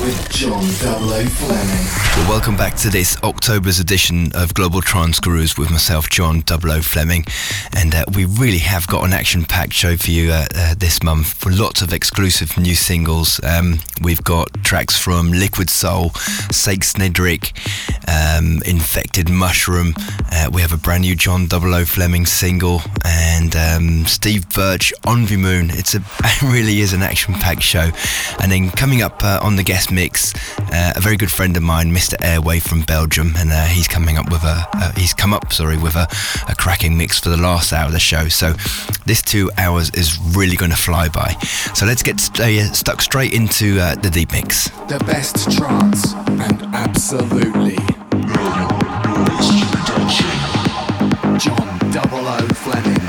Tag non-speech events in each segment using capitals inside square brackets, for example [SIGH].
With John welcome back to this October's edition of Global Grooves with myself, John Double O Fleming. And uh, we really have got an action packed show for you uh, uh, this month for lots of exclusive new singles. Um, we've got tracks from Liquid Soul, Sake Snedrick, um, Infected Mushroom. Uh, we have a brand new John Double O Fleming single and um, Steve Birch, Envy Moon. It's a, [LAUGHS] it really is an action packed show. And then coming up uh, on the guest mix, uh, a very good friend of mine, Mr. Airwave from Belgium, and uh, he's coming up with a, uh, he's come up, sorry, with a, a cracking mix for the last hour of the show. So this two hours is really going to fly by. So let's get st- stuck straight into uh, the deep mix. The best trance and absolutely John Double O Fleming.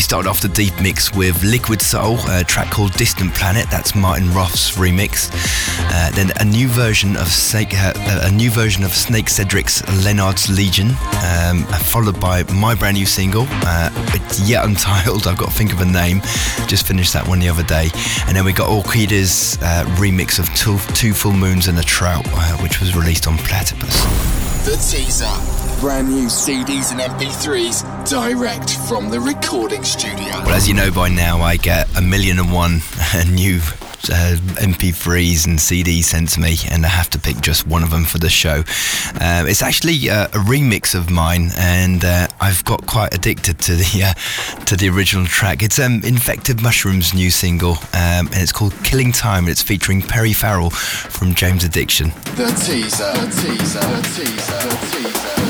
Started off the deep mix with Liquid Soul, a track called Distant Planet. That's Martin Roth's remix. Uh, then a new version of Snake, uh, a new version of Snake Cedric's Leonard's Legion, um, followed by my brand new single. Uh, it's yet untitled. I've got to think of a name. Just finished that one the other day. And then we got Orchida's uh, remix of two, two, Full Moons and a Trout, uh, which was released on Platipus. The teaser brand new CDs and MP3s direct from the recording studio. Well, as you know by now, I get a million and one new uh, MP3s and CDs sent to me, and I have to pick just one of them for the show. Uh, it's actually uh, a remix of mine, and uh, I've got quite addicted to the uh, to the original track. It's um, Infected Mushrooms' new single, um, and it's called "Killing Time." And it's featuring Perry Farrell from Jane's Addiction. The teaser. The teaser. The teaser. The teaser.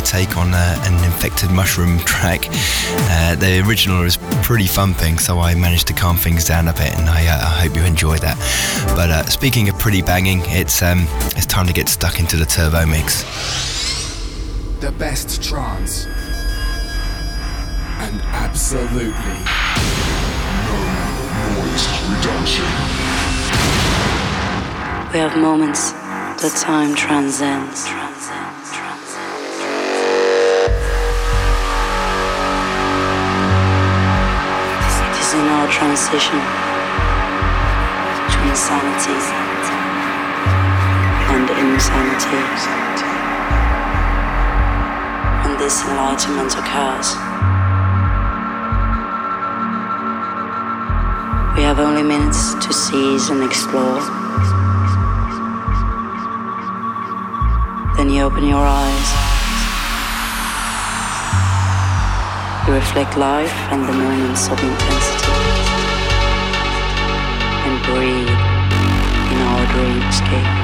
My, my take on uh, an infected mushroom [LAUGHS] track. Uh, the original is pretty thumping, so I managed to calm things down a bit, and I, uh, I hope you enjoy that. But uh, speaking of pretty banging, it's um, it's time to get stuck into the turbo mix. The best trance, and absolutely no noise reduction. We have moments that time transcends. In our transition to sanity and insanity. When this enlightenment occurs, we have only minutes to seize and explore. Then you open your eyes. You reflect life and the moments of intensity. In our dreamscape.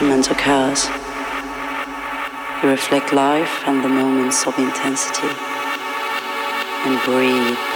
Enlightenment occurs, you reflect life and the moments of intensity. And breathe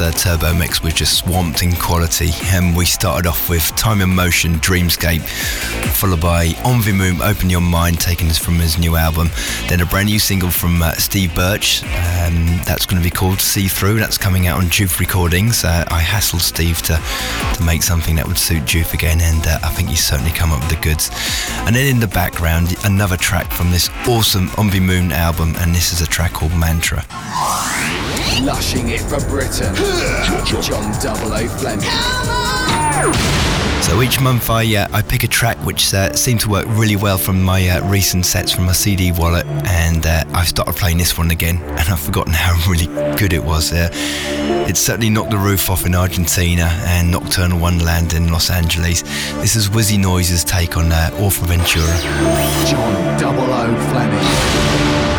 uh, Turbo Mix was just swamped in quality. And we started off with Time in Motion, Dreamscape, followed by Envy Open Your Mind, taken from his new album. Then a brand new single from uh, Steve Birch, um, that's going to be called See Through. That's coming out on JOOF Recordings. Uh, I hassled Steve to, to make something that would suit JOOF again, and uh, I think he's certainly come up with the goods. And then in the background, another track from this awesome Envy Moon album, and this is a track called Mantra. Lushing it for Britain, [LAUGHS] John Double O Fleming. So each month I uh, I pick a track which uh, seemed to work really well from my uh, recent sets from my CD wallet, and uh, I've started playing this one again, [LAUGHS] and I've forgotten how [LAUGHS] really good it was. Uh, it certainly knocked the roof off in Argentina and Nocturnal Wonderland in Los Angeles. This is Wizzy Noise's take on uh, Orphan Ventura. John Double O Fleming.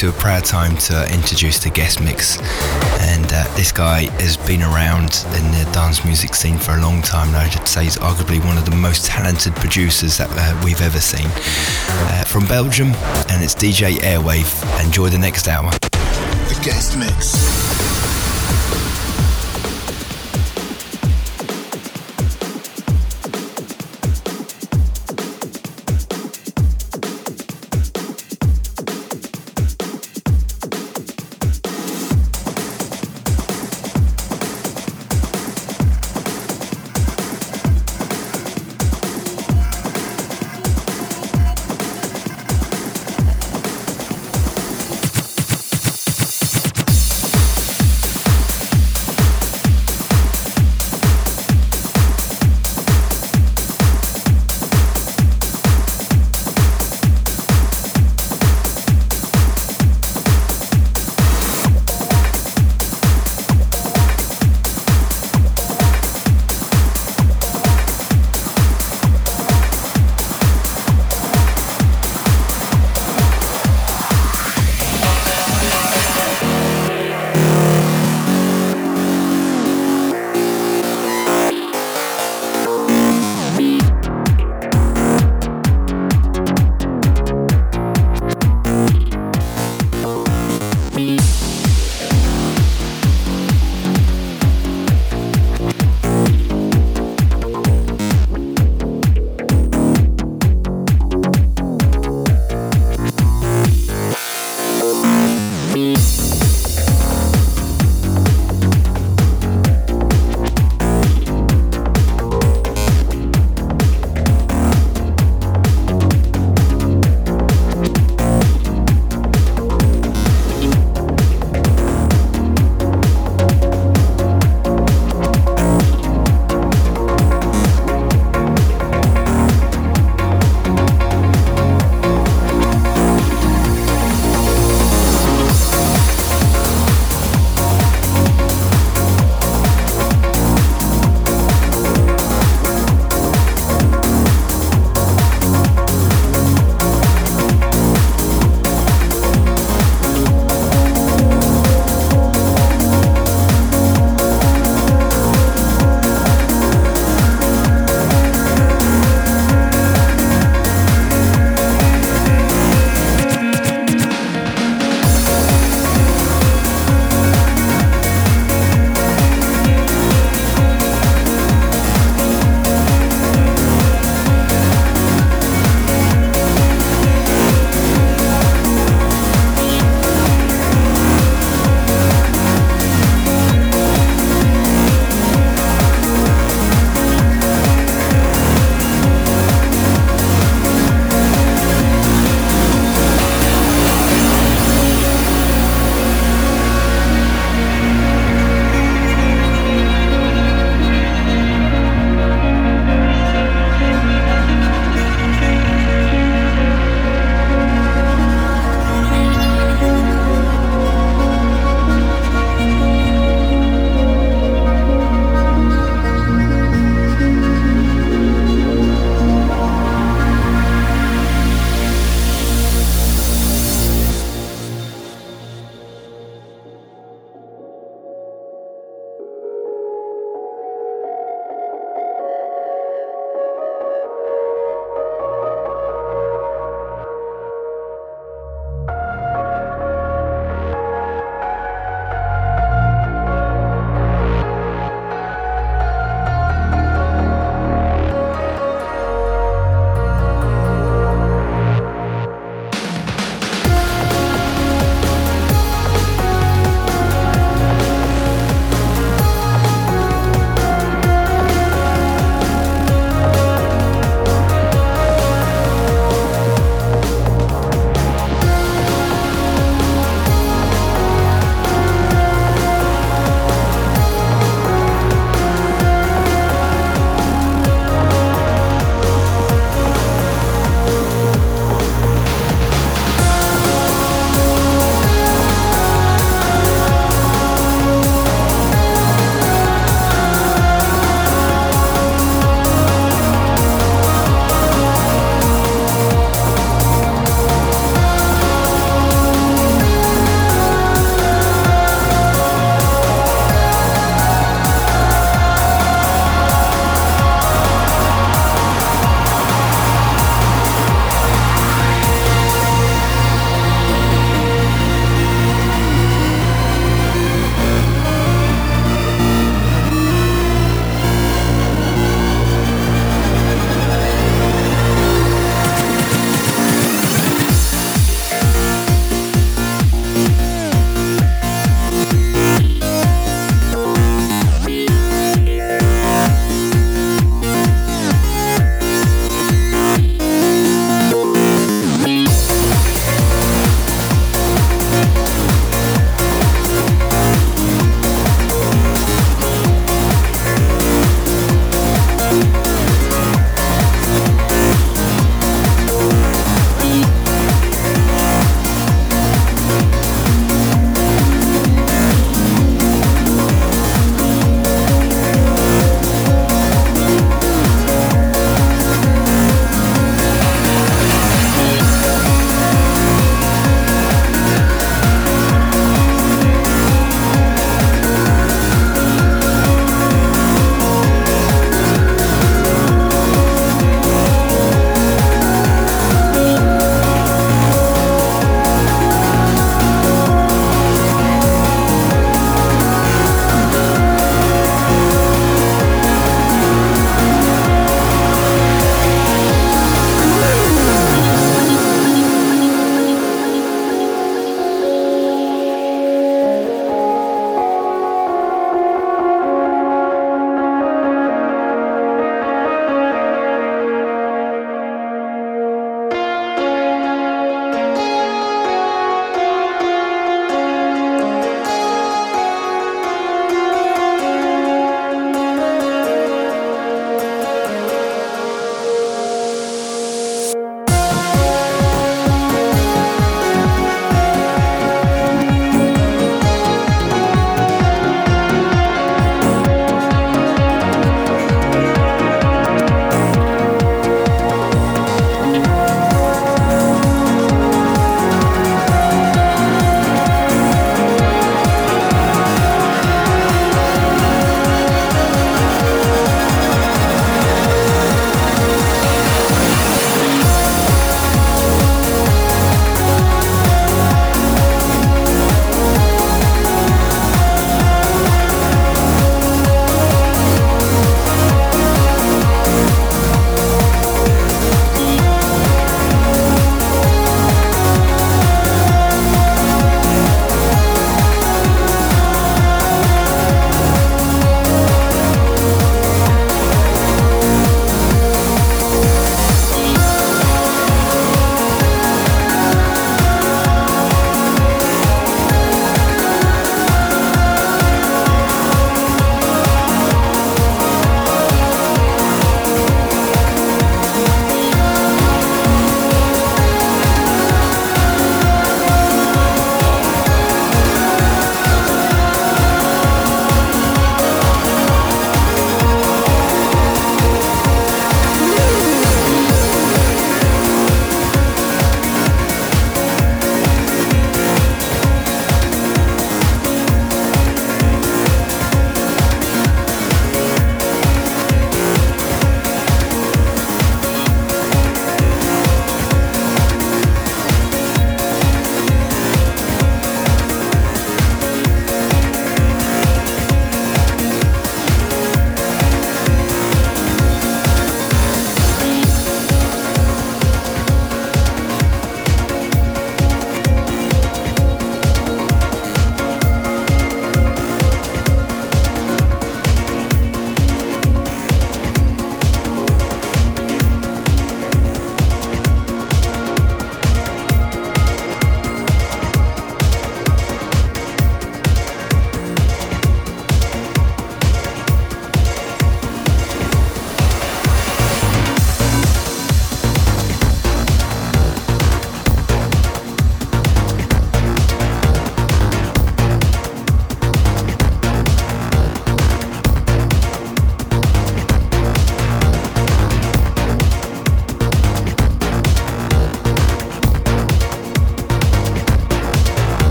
To a proud time to introduce the guest mix. And uh, this guy has been around in the dance music scene for a long time now. I'd say he's arguably one of the most talented producers that uh, we've ever seen. Uh, from Belgium, and it's DJ Airwave. Enjoy the next hour. The guest mix.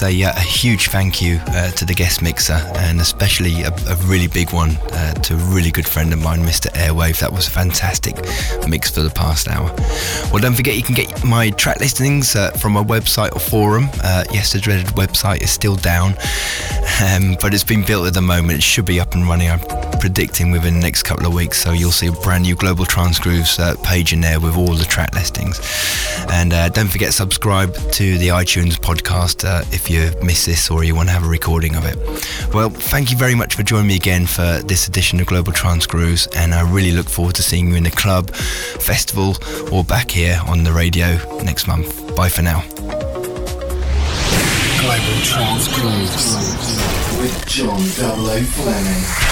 Say uh, a huge thank you uh, to the guest mixer and especially a, a really big one uh, to a really good friend of mine, Mr. Airwave. That was a fantastic mix for the past hour. Well, don't forget you can get my track listings uh, from my website or forum. Uh, yes, the dreaded website is still down, um, but it's been built at the moment. It should be up and running. I'm predicting within the next couple of weeks. So you'll see a brand new Global Trance Grooves uh, page in there with all the track listings. And uh, don't forget to subscribe to the iTunes podcast uh, if you miss this or you want to have a recording of it. Well, thank you very much for joining me again for this edition of Global Grooves, and I really look forward to seeing you in the club, festival, or back here on the radio next month. Bye for now. Global Trance Grooves with John. Fleming.